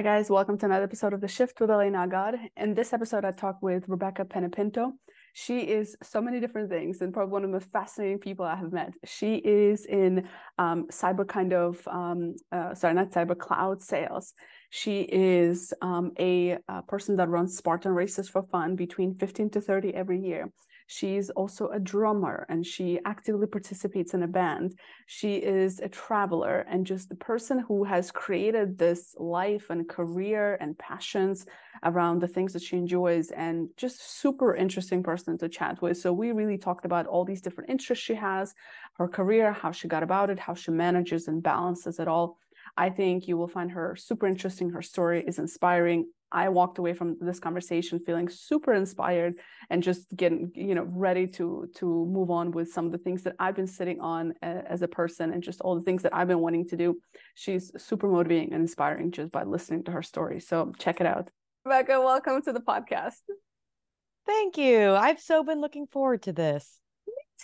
Hi, guys. Welcome to another episode of The Shift with Elena Agar. In this episode, I talk with Rebekah Panepinto. She is so many different things and probably one of the most fascinating people I have met. She is in um, cyber kind of, um, uh, sorry, not cyber, cloud sales. She is um, a, a person that runs Spartan races for fun between 15 to 30 every year. She's also a drummer and she actively participates in a band. She is a traveler and just the person who has created this life and career and passions around the things that she enjoys and just super interesting person to chat with. So we really talked about all these different interests she has, her career, how she got about it, how she manages and balances it all. I think you will find her super interesting. Her story is inspiring. I walked away from this conversation feeling super inspired and just getting, you know, ready to to move on with some of the things that I've been sitting on uh, as a person and just all the things that I've been wanting to do. She's super motivating and inspiring just by listening to her story. So check it out. Rebekah, welcome to the podcast. Thank you. I've so been looking forward to this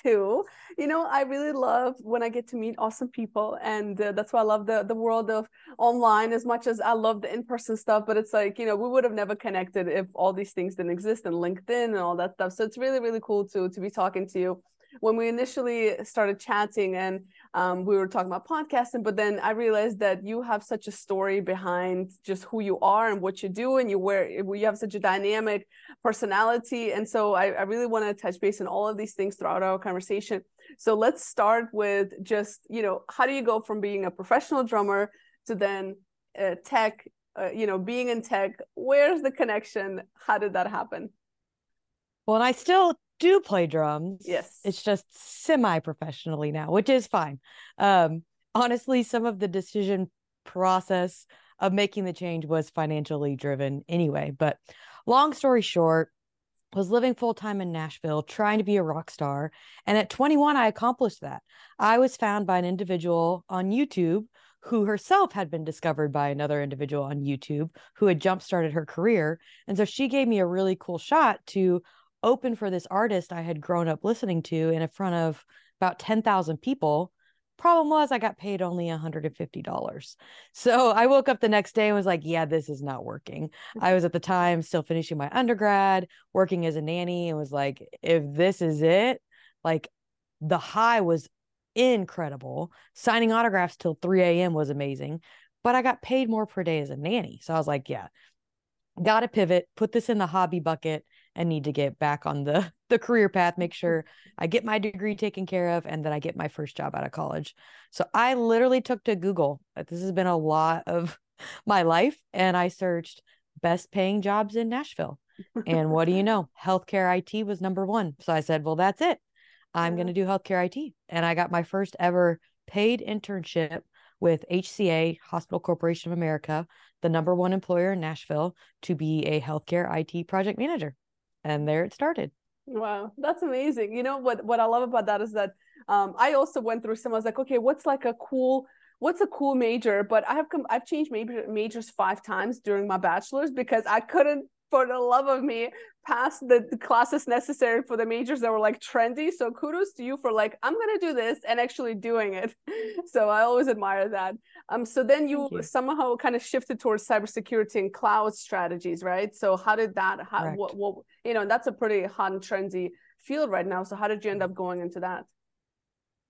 too. You know, I really love when I get to meet awesome people, and uh, that's why I love the the world of online as much as I love the in person stuff. But it's like you know, we would have never connected if all these things didn't exist, and LinkedIn and all that stuff. So it's really really cool to to be talking to you when we initially started chatting and um, we were talking about podcasting, but then I realized that you have such a story behind just who you are and what you do, and you wear you have such a dynamic personality, and so I, I really want to touch base on all of these things throughout our conversation. So let's start with just you know how do you go from being a professional drummer to then uh, tech, uh, you know, being in tech? Where's the connection? How did that happen? Well, I still do play drums. Yes. It's just semi professionally now, which is fine. Um, honestly, some of the decision process of making the change was financially driven anyway. But long story short, was living full time in Nashville, trying to be a rock star. And at 21, I accomplished that. I was found by an individual on YouTube who herself had been discovered by another individual on YouTube who had jump started her career. And so she gave me a really cool shot to open for this artist I had grown up listening to in front of about 10,000 people. Problem was, I got paid only $150. So I woke up the next day and was like, yeah, this is not working. I was at the time still finishing my undergrad, working as a nanny, and was like, if this is it, like the high was incredible. Signing autographs till 3 a.m. was amazing, but I got paid more per day as a nanny. So I was like, yeah, got to pivot, put this in the hobby bucket and need to get back on the the career path make sure i get my degree taken care of and that i get my first job out of college. So i literally took to google. Uh, this has been a lot of my life and i searched best paying jobs in nashville. And what do you know? Healthcare it was number one. So i said well that's it. I'm yeah. going to do healthcare it and i got my first ever paid internship with HCA Hospital Corporation of America, the number one employer in Nashville, to be a healthcare IT project manager and there it started. Wow that's amazing. You know what what i love about that is that um, i also went through some i was like okay what's like a cool what's a cool major? But i have come i've changed major, majors five times during my bachelor's because i couldn't for the love of me pass the, the, classes necessary for the majors that were like trendy. So kudos to you for like i'm gonna do this and actually doing it. So i always admire that. Um so then you, you. somehow kind of shifted towards cybersecurity and cloud strategies right? So how did that how what, what you know that's a pretty hot and trendy field right now. So how did you end up going into that?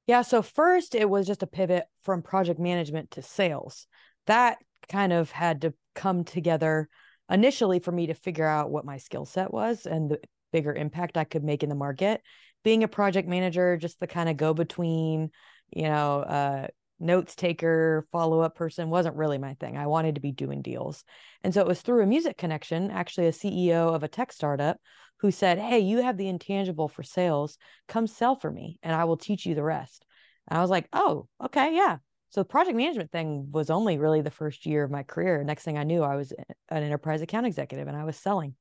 Yeah so first it was just a pivot from project management to sales. That kind of had to come together initially for me to figure out what my skill set was and the bigger impact I could make in the market. Being a project manager, just the kind of go between, you know, uh, notes taker, follow up person wasn't really my thing. I wanted to be doing deals. And so it was through a music connection, actually, a CEO of a tech startup who said, Hey, you have the intangible for sales. Come sell for me and I will teach you the rest. And I was like, Oh, okay, yeah. So the project management thing was only really the first year of my career. Next thing I knew, I was an enterprise account executive and I was selling.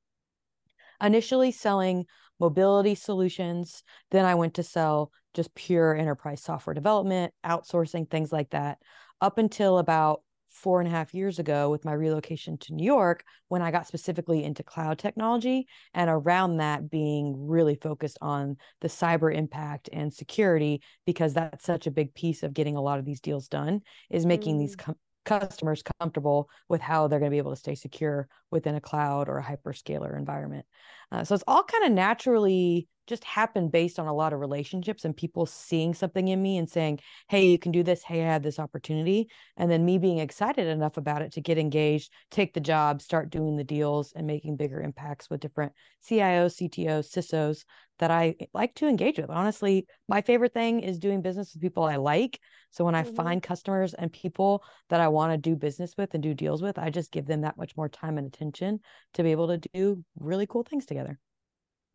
Initially selling mobility solutions, then I went to sell just pure enterprise software development, outsourcing, things like that, up until about four and a half years ago with my relocation to New York when I got specifically into cloud technology and around that being really focused on the cyber impact and security because that's such a big piece of getting a lot of these deals done is making mm. these com- customers comfortable with how they're going to be able to stay secure within a cloud or a hyperscaler environment. Uh, so it's all kind of naturally just happened based on a lot of relationships and people seeing something in me and saying, Hey, you can do this. Hey, I had this opportunity. And then me being excited enough about it to get engaged, take the job, start doing the deals and making bigger impacts with different CIOs, CTOs, CISOs that I like to engage with. Honestly, my favorite thing is doing business with people I like. So when mm-hmm. I find customers and people that I want to do business with and do deals with, I just give them that much more time and attention to be able to do really cool things together.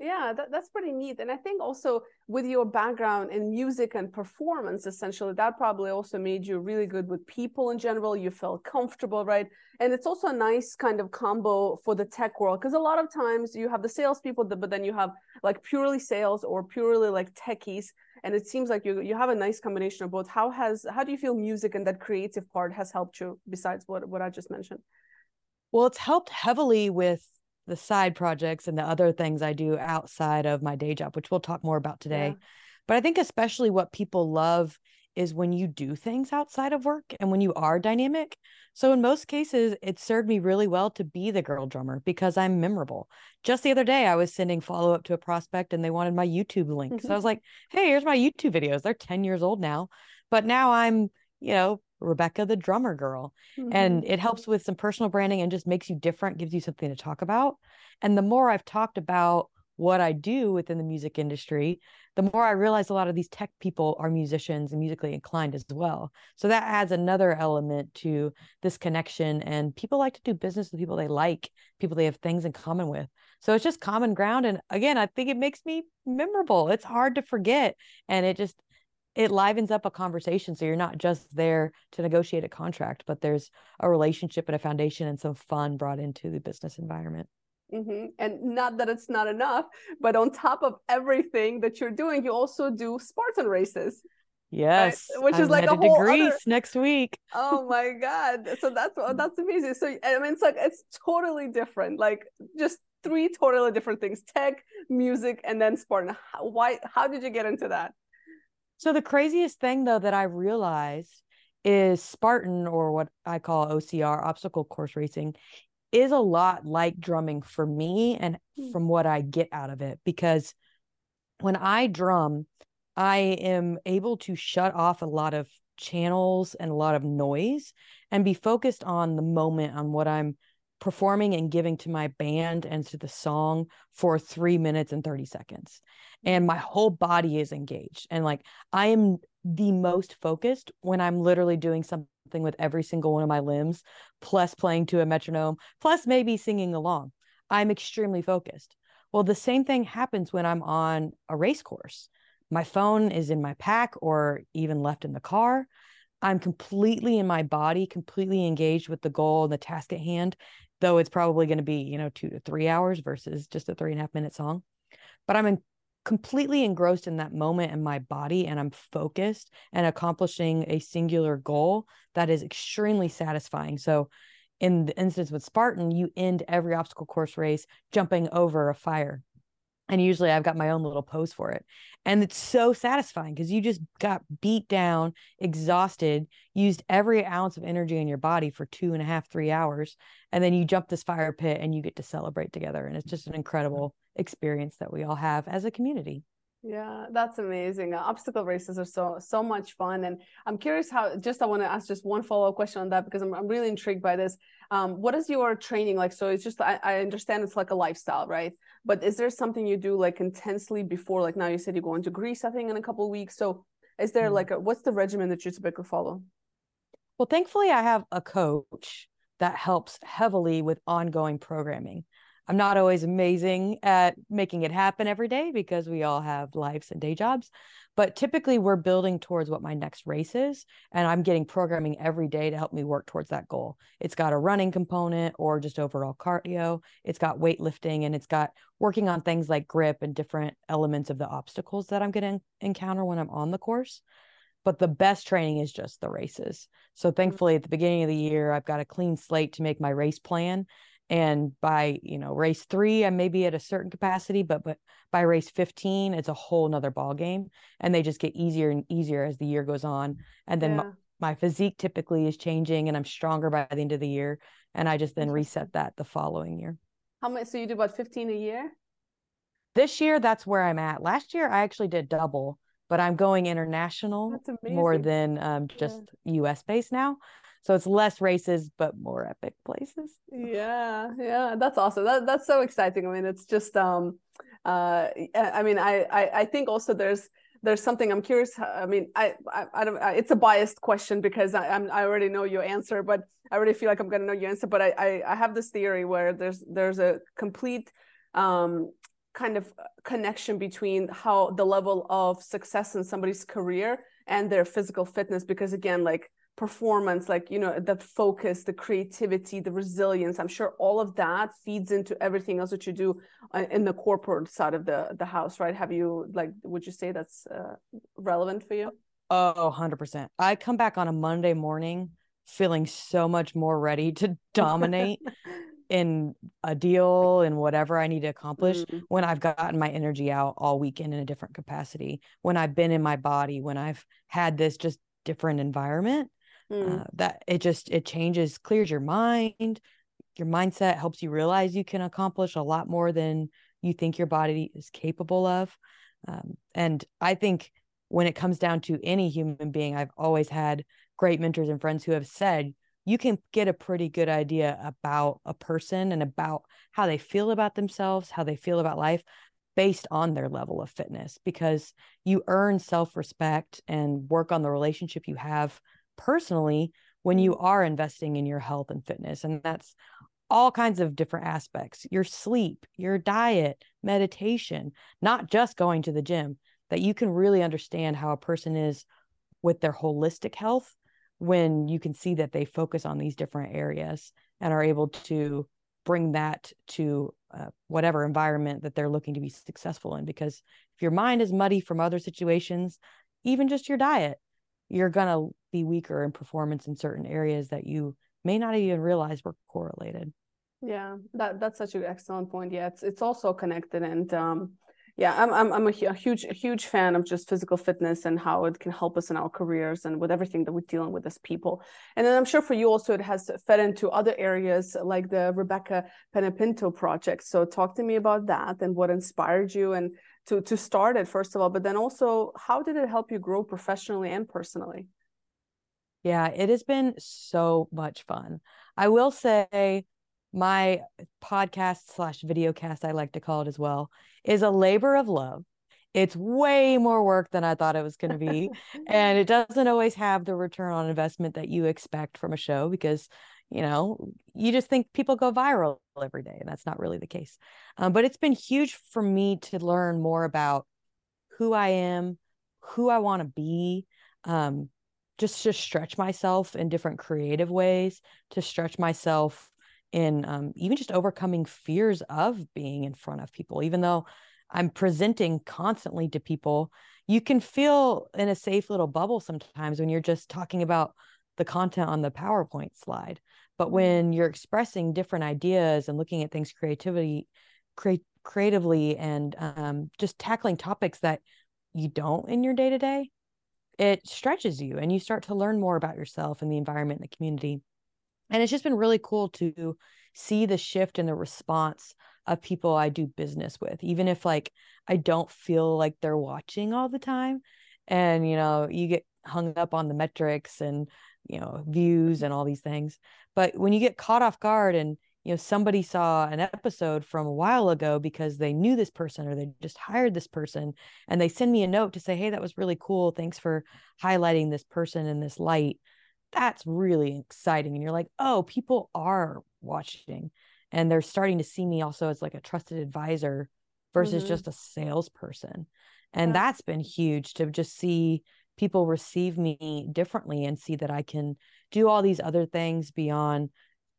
Yeah, that, that's pretty neat. And I think also with your background in music and performance, essentially, that probably also made you really good with people in general. You felt comfortable, right? And it's also a nice kind of combo for the tech world because a lot of times you have the salespeople, but then you have like purely sales or purely like techies. And it seems like you you have a nice combination of both. How has how do you feel music and that creative part has helped you besides what what I just mentioned? Well, it's helped heavily with the side projects and the other things I do outside of my day job, which we'll talk more about today. Yeah. But I think especially what people love is when you do things outside of work and when you are dynamic. So in most cases, it served me really well to be the girl drummer because I'm memorable. Just the other day, I was sending follow up to a prospect and they wanted my YouTube link. Mm-hmm. So I was like, hey, here's my YouTube videos. They're 10 years old now. But now I'm, you know, Rebekah the drummer girl. Mm-hmm. And it helps with some personal branding and just makes you different, gives you something to talk about. And the more I've talked about what I do within the music industry, the more I realize a lot of these tech people are musicians and musically inclined as well. So that adds another element to this connection. And people like to do business with people they like, people they have things in common with. So it's just common ground. And again, I think it makes me memorable. It's hard to forget. And it just it livens up a conversation so you're not just there to negotiate a contract but there's a relationship and a foundation and some fun brought into the business environment mm-hmm. and not that it's not enough but on top of everything that you're doing you also do spartan races yes right? which I'm is like a whole Greece other... next week oh my god so that's that's amazing so i mean it's like it's totally different like just three totally different things tech music and then spartan how, why how did you get into that so the craziest thing though that I realized is Spartan or what I call OCR obstacle course racing is a lot like drumming for me and mm. from what I get out of it because when I drum I am able to shut off a lot of channels and a lot of noise and be focused on the moment on what I'm performing and giving to my band and to the song for 3 minutes and 30 seconds. And my whole body is engaged. And like i am the most focused when i'm literally doing something with every single one of my limbs plus playing to a metronome plus maybe singing along. I'm extremely focused. Well the same thing happens when i'm on a race course. My phone is in my pack or even left in the car. I'm completely in my body completely engaged with the goal and the task at hand though it's probably going to be you know two to three hours versus just a three and a half minute song but i'm in completely engrossed in that moment in my body and I'm focused and accomplishing a singular goal that is extremely satisfying. So in the instance with Spartan, you end every obstacle course race jumping over a fire. And usually I've got my own little pose for it. And it's so satisfying because you just got beat down, exhausted, used every ounce of energy in your body for two and a half, three hours. And then you jump this fire pit and you get to celebrate together. And it's just an mm-hmm. incredible experience that we all have as a community. Yeah, that's amazing. Uh, obstacle races are so so much fun, and I'm curious how. Just I want to ask just one follow up question on that because I'm I'm really intrigued by this. Um, what is your training like? So it's just I, I understand it's like a lifestyle, right? But is there something you do like intensely before? Like now you said you're going to Greece, I think, in a couple of weeks. So is there mm-hmm. like a, what's the regimen that you typically follow? Well, thankfully, I have a coach that helps heavily with ongoing programming. I'm not always amazing at making it happen every day because we all have lives and day jobs. But typically, we're building towards what my next race is. And I'm getting programming every day to help me work towards that goal. It's got a running component or just overall cardio, it's got weightlifting, and it's got working on things like grip and different elements of the obstacles that I'm going to encounter when I'm on the course but the best training is just the races. So mm-hmm. thankfully at the beginning of the year I've got a clean slate to make my race plan and by you know race three i may be at a certain capacity but but by race 15 it's a whole nother ball game and they just get easier and easier as the year goes on and then yeah. my physique typically is changing and I'm stronger by the end of the year. And I just then reset that the following year. How much? So you do about 15 a year? This year, that's where I'm at. Last year, I actually did double, but I'm going international more than um, just yeah. US based now. So it's less races, but more epic places. Yeah, yeah, that's awesome. That, that's so exciting. I mean, it's just, um, uh, I mean, I, I, I think also there's, there's something I'm curious. I mean, I, I, I don't. It's a biased question because I, I'm, I already know your answer, but I already feel like I'm going to know your answer. But I, I, I have this theory where there's, there's a complete um, kind of connection between how the level of success in somebody's career and their physical fitness. Because again, like performance like you know the focus the creativity the resilience i'm sure all of that feeds into everything else that you do uh, in the corporate side of the the house right? Have you like would you say that's uh, relevant for you? Oh 100% i come back on a monday morning feeling so much more ready to dominate in a deal and whatever I need to accomplish mm-hmm. when I've gotten my energy out all weekend in a different capacity, when I've been in my body, when I've had this just different environment mm. uh, that it just it changes clears your mind your mindset helps you realize you can accomplish a lot more than you think your body is capable of um, and i think when it comes down to any human being i've always had great mentors and friends who have said you can get a pretty good idea about a person and about how they feel about themselves how they feel about life based on their level of fitness because you earn self-respect and work on the relationship you have personally when you mm. are investing in your health and fitness. And that's all kinds of different aspects your sleep, your diet, meditation, not just going to the gym, that you can really understand how a person is with their holistic health when you can see that they focus on these different areas and are able to bring that to uh, whatever environment that they're looking to be successful in. Because if your mind is muddy from other situations, even just your diet, you're going to be weaker in performance in certain areas that you may not even realize were correlated. Yeah that that's such an excellent point. Yeah it's it's also connected and um yeah i'm i'm, I'm a, a huge a huge fan of just physical fitness and how it can help us in our careers and with everything that we're dealing with as people. And then i'm sure for you also it has fed into other areas like the rebekah panepinto project. So talk to me about that and what inspired you and to to start it first of all but then also how did it help you grow professionally and personally? Yeah it has been so much fun. I will say my podcast slash video cast i like to call it as well is a labor of love. It's way more work than i thought it was going to be and it doesn't always have the return on investment that you expect from a show because you know you just think people go viral every day and that's not really the case. Um, but it's been huge for me to learn more about who i am who i want to be um, just to stretch myself in different creative ways to stretch myself in um, even just overcoming fears of being in front of people even though i'm presenting constantly to people. You can feel in a safe little bubble sometimes when you're just talking about the content on the PowerPoint slide. But mm-hmm. when you're expressing different ideas and looking at things creativity, create creatively and um, just tackling topics that you don't in your day to day, it stretches you and you start to learn more about yourself and the environment and the community. And it's just been really cool to see the shift in the response of people I do business with, even if like I don't feel like they're watching all the time. And, you know, you get hung up on the metrics and you know views and all these things. But when you get caught off guard and you know somebody saw an episode from a while ago because they knew this person or they just hired this person and they send me a note to say hey that was really cool. Thanks for highlighting this person in this light. That's really exciting. And you're like oh people are watching. And they're starting to see me also as like a trusted advisor versus mm-hmm. just a salesperson. And yeah. that's been huge to just see people receive me differently and see that I can do all these other things beyond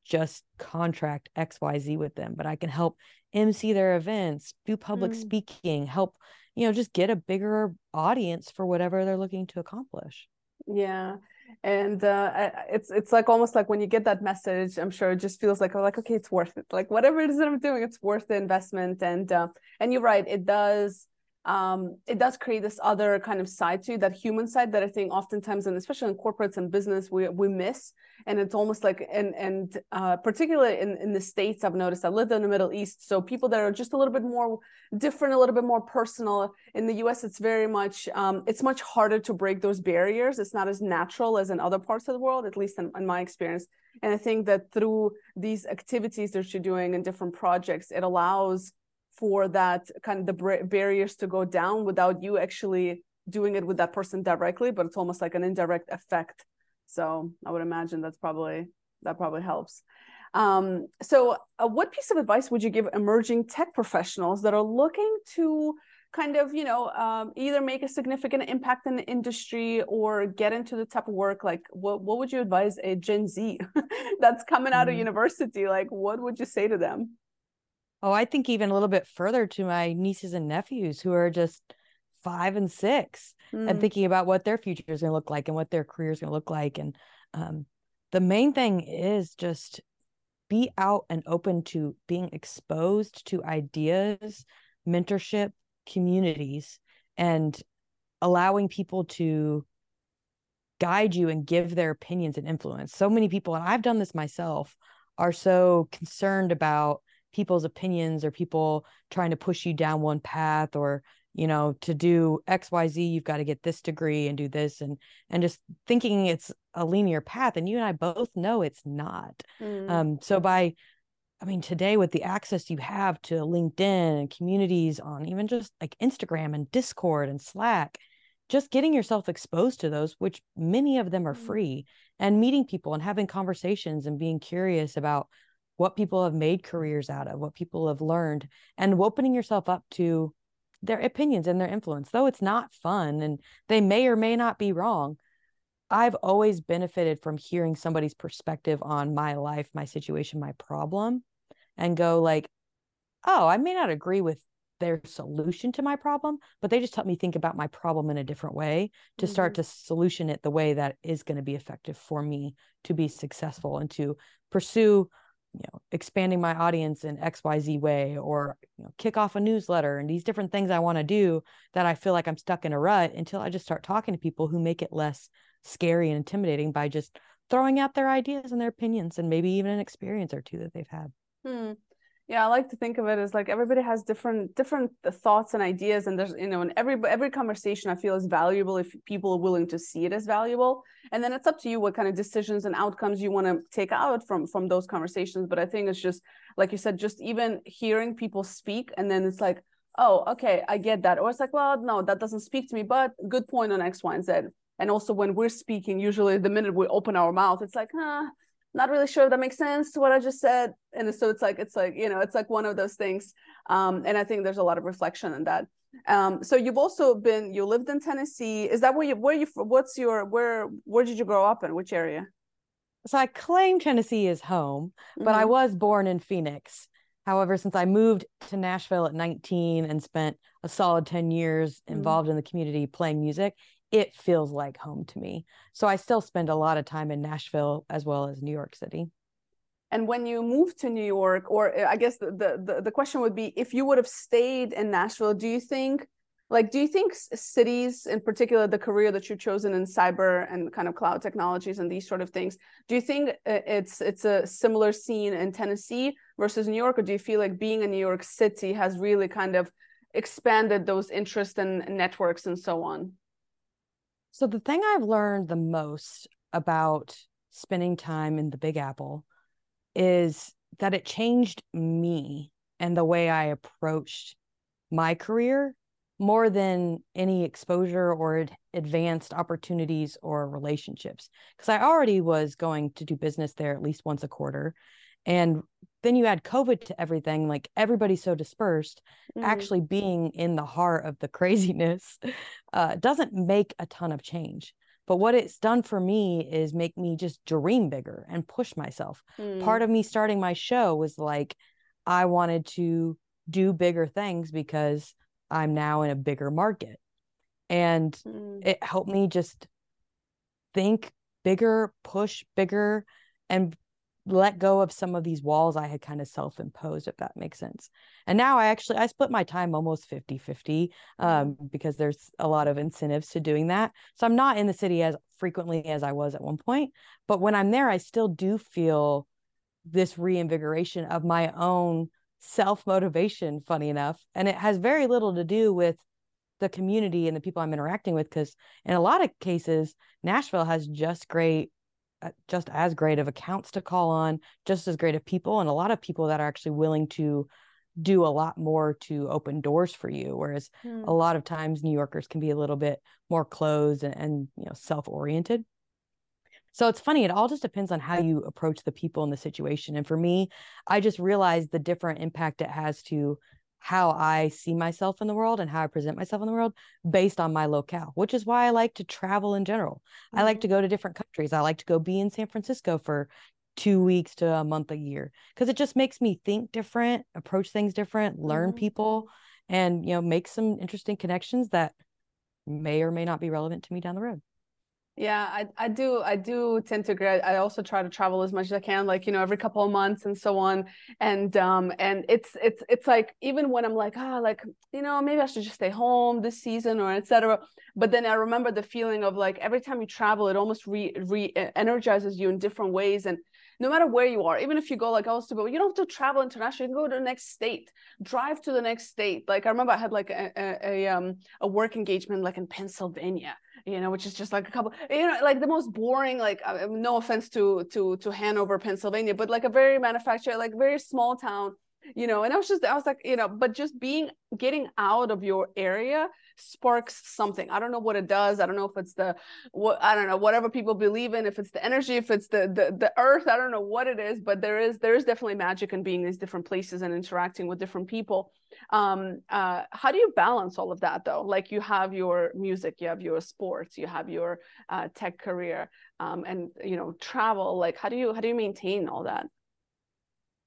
just contract XYZ with them, but I can help MC their events, do public mm. speaking, help, you know, just get a bigger audience for whatever they're looking to accomplish. Yeah. And uh, it's it's like almost like when you get that message, I'm sure it just feels like like okay, it's worth it. Like whatever it is that I'm doing, it's worth the investment. And uh, and you're right, it does um, it does create this other kind of side to that human side that I think oftentimes, and especially in corporates and business, we we miss. And it's almost like, and and uh, particularly in in the states, I've noticed. I lived in the Middle East, so people that are just a little bit more different, a little bit more personal. In the U.S., it's very much, um, it's much harder to break those barriers. It's not as natural as in other parts of the world, at least in, in my experience. And I think that through these activities that you're doing and different projects, it allows for that kind of the barriers to go down without you actually doing it with that person directly but it's almost like an indirect effect. So i would imagine that's probably that probably helps. Um, so uh, what piece of advice would you give emerging tech professionals that are looking to kind of you know um, either make a significant impact in the industry or get into the type of work? Like what, what would you advise a gen z that's coming out mm-hmm. of university? Like what would you say to them Oh, I think even a little bit further to my nieces and nephews who are just five and six mm. and thinking about what their future is going to look like and what their career is going to look like. And um, the main thing is just be out and open to being exposed to ideas, mentorship, communities, and allowing people to guide you and give their opinions and influence. So many people, and I've done this myself, are so concerned about people's opinions or people trying to push you down one path or you know to do xyz you've got to get this degree and do this and and just thinking it's a linear path and you and i both know it's not mm. um so by i mean today with the access you have to linkedin and communities on even just like instagram and discord and slack just getting yourself exposed to those which many of them are mm. free and meeting people and having conversations and being curious about what people have made careers out of, what people have learned, and opening yourself up to their opinions and their influence. Though it's not fun and they may or may not be wrong, I've always benefited from hearing somebody's perspective on my life, my situation, my problem, and go like, oh, I may not agree with their solution to my problem, but they just help me think about my problem in a different way to mm-hmm. start to solution it the way that is going to be effective for me to be successful and to pursue you know expanding my audience in xyz way or you know kick off a newsletter and these different things i want to do that i feel like i'm stuck in a rut until i just start talking to people who make it less scary and intimidating by just throwing out their ideas and their opinions and maybe even an experience or two that they've had. Hmm yeah i like to think of it as like everybody has different different uh, thoughts and ideas and there's you know and every every conversation i feel is valuable if people are willing to see it as valuable. And then it's up to you what kind of decisions and outcomes you want to take out from from those conversations. But i think it's just like you said just even hearing people speak and then it's like oh okay i get that. Or it's like well no that doesn't speak to me but good point on x y and z. And also when we're speaking usually the minute we open our mouth it's like huh not really sure if that makes sense to what I just said. And so it's like it's like you know it's like one of those things. Um, and I think there's a lot of reflection in that. Um, so you've also been you lived in Tennessee. Is that where you where you what's your where where did you grow up in which area? So I claim Tennessee is home, but mm-hmm. I was born in Phoenix. However, since I moved to Nashville at 19 and spent a solid 10 years mm-hmm. involved mm-hmm. in the community playing music, it feels like home to me. So I still spend a lot of time in Nashville as well as New York City. And when you moved to New York, or uh, I guess the, the, the question would be if you would have stayed in Nashville, do you think like do you think cities in particular the career that you've chosen in cyber and kind of cloud technologies and these sort of things do you think uh, it's it's a similar scene in tennessee versus new york or do you feel like being in new york city has really kind of expanded those interests and networks and so on so, the thing I've learned the most about spending time in the Big Apple is that it changed me and the way I approached my career more than any exposure or advanced opportunities or relationships. Because I already was going to do business there at least once a quarter. And then you add COVID to everything, like everybody's so dispersed, mm. actually being in the heart of the craziness uh, doesn't make a ton of change. But what it's done for me is make me just dream bigger and push myself. Mm. Part of me starting my show was like, I wanted to do bigger things because I'm now in a bigger market. And mm. it helped me just think bigger, push bigger, and let go of some of these walls I had kind of self-imposed, if that makes sense. And now I actually I split my time almost 50 50 mm-hmm. um, because there's a lot of incentives to doing that. So I'm not in the city as frequently as I was at one point. But when I'm there, I still do feel this reinvigoration of my own self-motivation, funny enough. And it has very little to do with the community and the people I'm interacting with. Cause in a lot of cases, Nashville has just great just as great of accounts to call on, just as great of people, and a lot of people that are actually willing to do a lot more to open doors for you. Whereas mm. a lot of times New Yorkers can be a little bit more closed and, and you know self-oriented. So it's funny, it all just depends on how you approach the people in the situation. And for me, I just realized the different impact it has to how I see myself in the world and how I present myself in the world based on my locale, which is why I like to travel in general. Mm-hmm. I like to mm-hmm. go to different countries. I like to go be in San Francisco for two weeks to a month a year because it just makes me think different, approach things different, learn mm-hmm. people, and you know, make some interesting connections that may or may not be relevant to me down the road. Yeah, I, I do I do tend to agree. I also try to travel as much as I can, like you know, every couple of months and so on. And um and it's it's it's like even when I'm like ah like you know maybe I should just stay home this season or etc. But then I remember the feeling of like every time you travel, it almost re re energizes you in different ways. And no matter where you are, even if you go like I was to go, you don't have to travel internationally. You can go to the next state, drive to the next state. Like I remember I had like a, a, a um a work engagement like in Pennsylvania you know, which is just like a couple, you know, like the most boring, like uh, no offense to to to Hanover, Pennsylvania, but like a very manufactured, like very small town, you know. And I was just, I was like, you know, but just being getting out of your area sparks something. I don't know what it does. I don't know if it's the what I don't know whatever people believe in. If it's the energy, if it's the the the earth, I don't know what it is, but there is there is definitely magic in being in these different places and interacting with different people um uh how do you balance all of that though like you have your music you have your sports you have your uh, tech career um and you know travel like how do you how do you maintain all that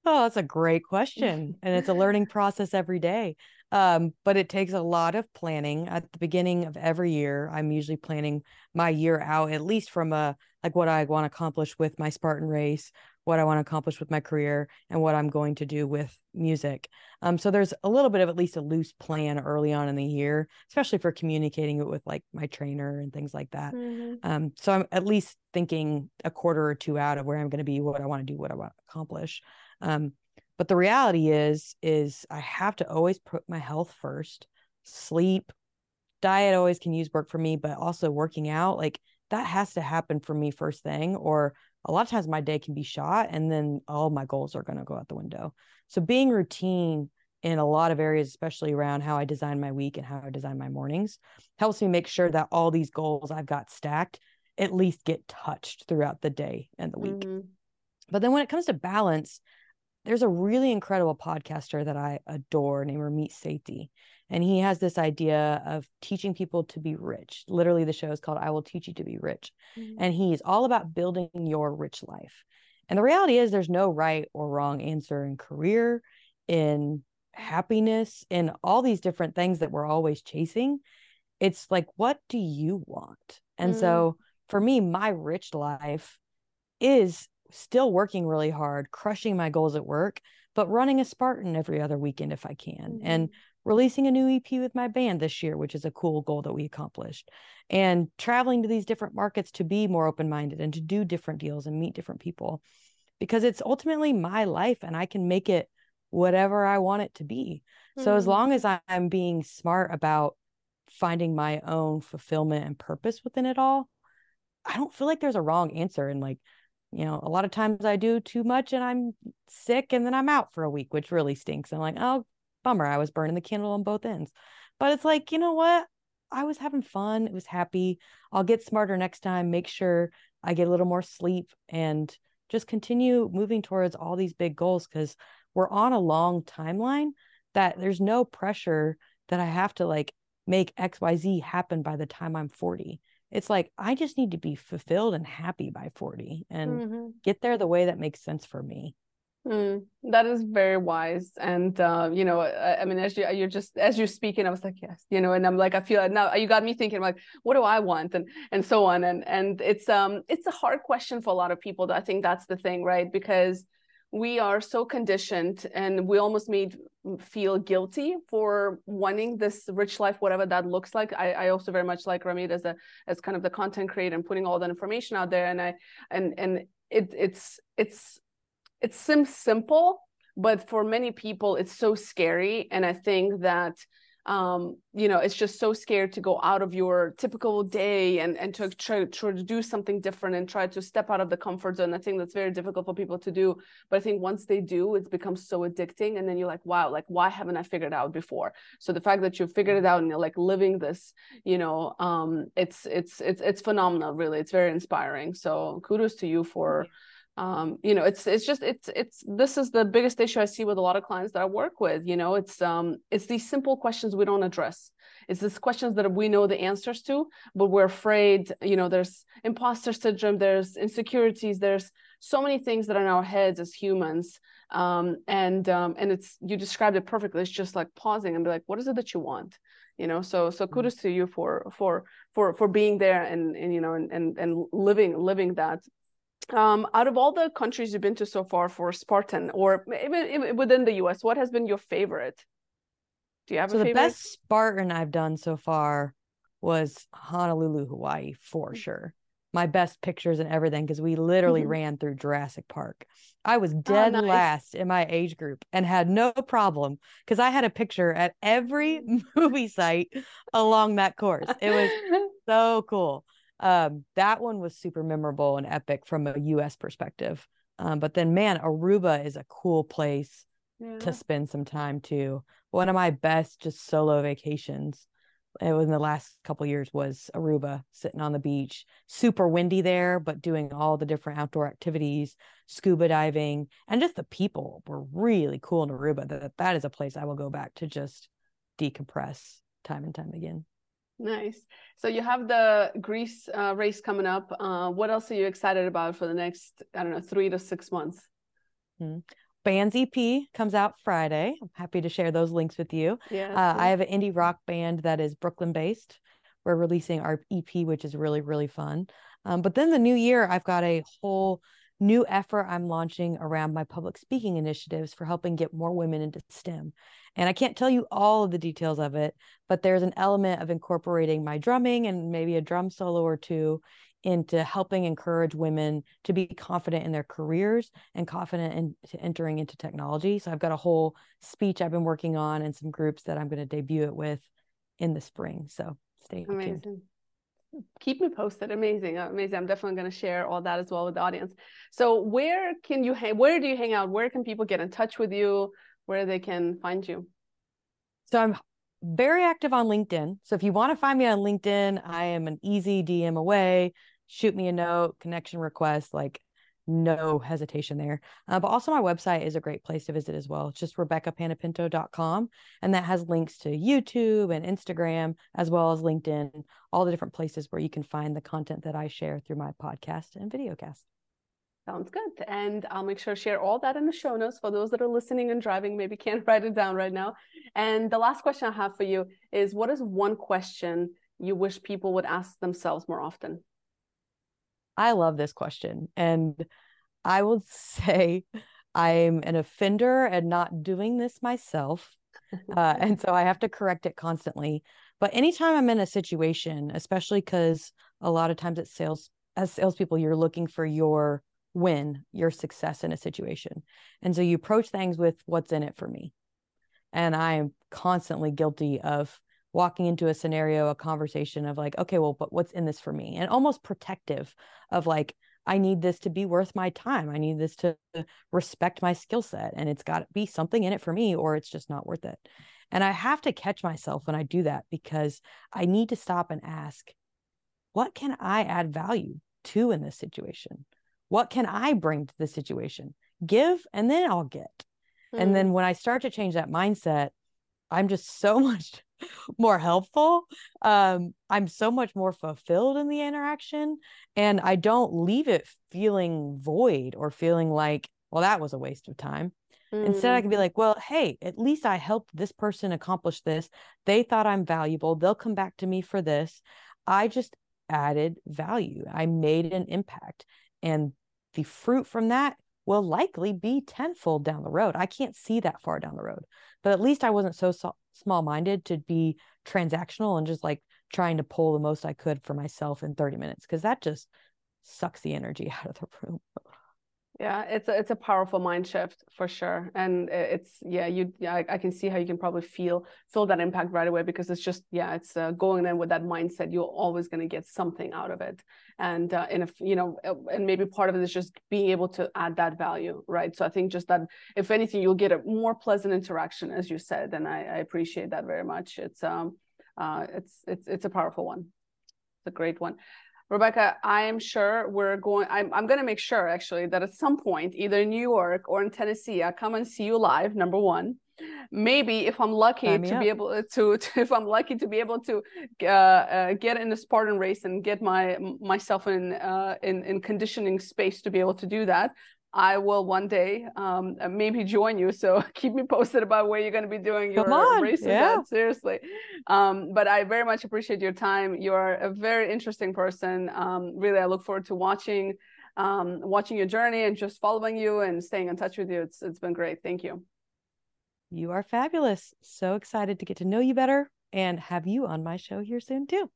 oh that's a great question and it's a learning process every day um, but it takes a lot of planning at the beginning of every year i'm usually planning my year out at least from a like what i want to accomplish with my spartan race what I want to accomplish with my career and what I'm going to do with music. Um, so there's a little bit of at least a loose plan early on in the year, especially for communicating it with like my trainer and things like that. Mm-hmm. Um, so I'm at least thinking a quarter or two out of where I'm going to be, what I want to do, what I want to accomplish. Um, but the reality is, is I have to always put my health first. Sleep, diet always can use work for me, but also working out, like that has to happen for me first thing, or a lot of times my day can be shot and then all my goals are going to go out the window. So being routine in a lot of areas, especially around how I design my week and how I design my mornings, helps me make sure that all these goals I've got stacked at least get touched throughout the day and the week. Mm-hmm. But then when it comes to balance, there's a really incredible podcaster that I adore named Ramit Sethi. And he has this idea of teaching people to be rich. Literally, the show is called I Will Teach You to Be Rich. Mm-hmm. And he's all about building your rich life. And the reality is, there's no right or wrong answer in career, in happiness, in all these different things that we're always chasing. It's like, what do you want? And mm-hmm. so for me, my rich life is still working really hard, crushing my goals at work, but running a Spartan every other weekend if I can. Mm-hmm. And releasing a new EP with my band this year, which is a cool goal that we accomplished, and traveling to these different markets to be more open minded and to do different deals and meet different people because it's ultimately my life and I can make it whatever I want it to be. Mm-hmm. So as long mm-hmm. as I'm being smart about finding my own fulfillment and purpose within it all, I don't feel like there's a wrong answer. And like, you know, a lot of times I do too much and I'm sick and then I'm out for a week, which really stinks. I'm like, oh, bummer. I was burning the candle on both ends. But it's like, you know what? I was having fun. It was happy. I'll get smarter next time, make sure I get a little more sleep and just continue moving towards all these big goals because we're on a long timeline that there's no pressure that I have to like make XYZ happen by the time I'm 40. It's like I just need to be fulfilled and happy by 40 and mm-hmm. get there the way that makes sense for me. Mm, that is very wise, and uh, you know, I, I, mean, as you you're just as you're speaking, I was like, yes, you know, and I'm like, I feel now you got me thinking, like, what do I want, and and so on, and and it's um it's a hard question for a lot of people. I think that's the thing, right? Because we are so conditioned, and we almost made feel guilty for wanting this rich life, whatever that looks like. I, I also very much like Ramit as a as kind of the content creator and putting all that information out there, and I and and it it's it's it seems simple, but for many people, it's so scary. And I think that um, you know, it's just so scared to go out of your typical day and and to try, try to do something different and try to step out of the comfort zone. I think that's very difficult for people to do. But I think once they do, it becomes so addicting, and then you're like, wow, like why haven't I figured it out before? So the fact that you figured it out and you're like living this, you know, um, it's it's it's it's phenomenal. Really, it's very inspiring. So kudos to you for um, you know it's it's just it's it's this is the biggest issue i see with a lot of clients that i work with you know it's um it's these simple questions we don't address. It's these questions that we know the answers to but we're afraid you know there's imposter syndrome there's insecurities there's so many things that are in our heads as humans. Um and um and it's you described it perfectly. It's just like pausing and be like what is it that you want? You know so so mm-hmm. kudos to you for for for for being there and and you know and and, and living living that um, out of all the countries you've been to so far for Spartan, or even within the U.S., what has been your favorite? Do you have a favorite? so the best Spartan I've done so far was Honolulu, Hawaii, for mm. sure. My best pictures and everything because we literally mm-hmm. ran through Jurassic Park. I was oh, dead oh, nice. last in my age group and had no problem because I had a picture at every movie site along that course. It was so cool um, that one was super memorable and epic from a US perspective. Um, but then, man, Aruba is a cool place yeah. to spend some time too. One of my best just solo vacations it was in the last couple years was Aruba, sitting on the beach, super windy there, but doing all the different outdoor activities, scuba diving, and just the people were really cool in Aruba. That that is a place I will go back to just decompress time and time again. Nice. So you have the Greece uh, race coming up. Uh, what else are you excited about for the next, I don't know, three to six months? Mm-hmm. Band's EP comes out Friday. I'm happy to share those links with you. Yeah. Uh, I have an indie rock band that is Brooklyn based. We're releasing our EP, which is really, really fun. Um, but then the new year, I've got a whole new effort I'm launching around my public speaking initiatives for helping get more women into STEM. And I can't tell you all of the details of it, but there's an element of incorporating my drumming and maybe a drum solo or two into helping encourage women to be confident in their careers and confident in entering into technology. So I've got a whole speech I've been working on and some groups that I'm going to debut it with in the spring. So stay Amazing. tuned keep me posted amazing amazing i'm definitely going to share all that as well with the audience so where can you hang where do you hang out where can people get in touch with you where they can find you. So I'm very active on LinkedIn. So if you want to find me on LinkedIn, I am an easy DM away. Shoot me a note, connection request, like no hesitation there. Uh, but also my website is a great place to visit as well. It's just rebekahpanepinto.com. And that has links to YouTube and Instagram, as well as LinkedIn, all the different places where you can find the content that I share through my podcast and videocast. Sounds good. And I'll make sure to share all that in the show notes for those that are listening and driving, maybe can't write it down right now. And the last question I have for you is what is one question you wish people would ask themselves more often? I love this question. And I will say I'm an offender and not doing this myself. Uh, and so I have to correct it constantly. But anytime I'm in a situation, especially because a lot of times it's sales, as salespeople, you're looking for your win your success in a situation. And so you approach things with what's in it for me. And I am constantly guilty of walking into a scenario, a conversation of like, okay, well, but what's in this for me? And almost protective of like, I need this to be worth my time. I need this to respect my skill set. And it's got to be something in it for me, or it's just not worth it. And I have to catch myself when I do that because I need to stop and ask, what can I add value to in this situation? What can I bring to the situation? Give and then I'll get. Mm. And then hmm. when I start to change that mindset, I'm just so much more helpful. Um, I'm so much more fulfilled in the interaction. And I don't leave it feeling void or feeling like, well, that was a waste of time. Mm. Instead, I can be mm. like, well, hey, at least I helped this person accomplish this. They thought I'm valuable. They'll come back to me for this. I just added value. I made an impact. And the fruit from that will likely be tenfold down the road. I can't see that far down the road, but at least I wasn't so, small minded to be transactional and just like trying to pull the most I could for myself in 30 minutes because that just sucks the energy out of the room. Yeah, it's a, it's a powerful mind shift for sure, and it's yeah you yeah, I, I, can see how you can probably feel feel that impact right away because it's just yeah it's uh, going in with that mindset you're always going to get something out of it, and uh, and if you know uh, and maybe part of it is just being able to add that value right. So I think just that if anything you'll get a more pleasant interaction as you said, and I, I appreciate that very much. It's um uh it's it's it's a powerful one. It's a great one. Rebekah, I am sure we're going, I'm, I'm going to make sure actually that at some point, either in New York or in Tennessee, I come and see you live, number one. Maybe if I'm lucky to be able to, to, if I'm lucky to be able to uh, uh, get in the Spartan race and get my myself in uh, in in conditioning space to be able to do that, I will one day um, uh, maybe join you. So keep me posted about where you're going to be doing your races yeah. at. Seriously. Um, but I very much appreciate your time. You're a very interesting person. Um, really, I look forward to watching um, watching your journey and just following you and staying in touch with you. It's it's been great. Thank you. You are fabulous. So excited to get to know you better and have you on my show here soon too.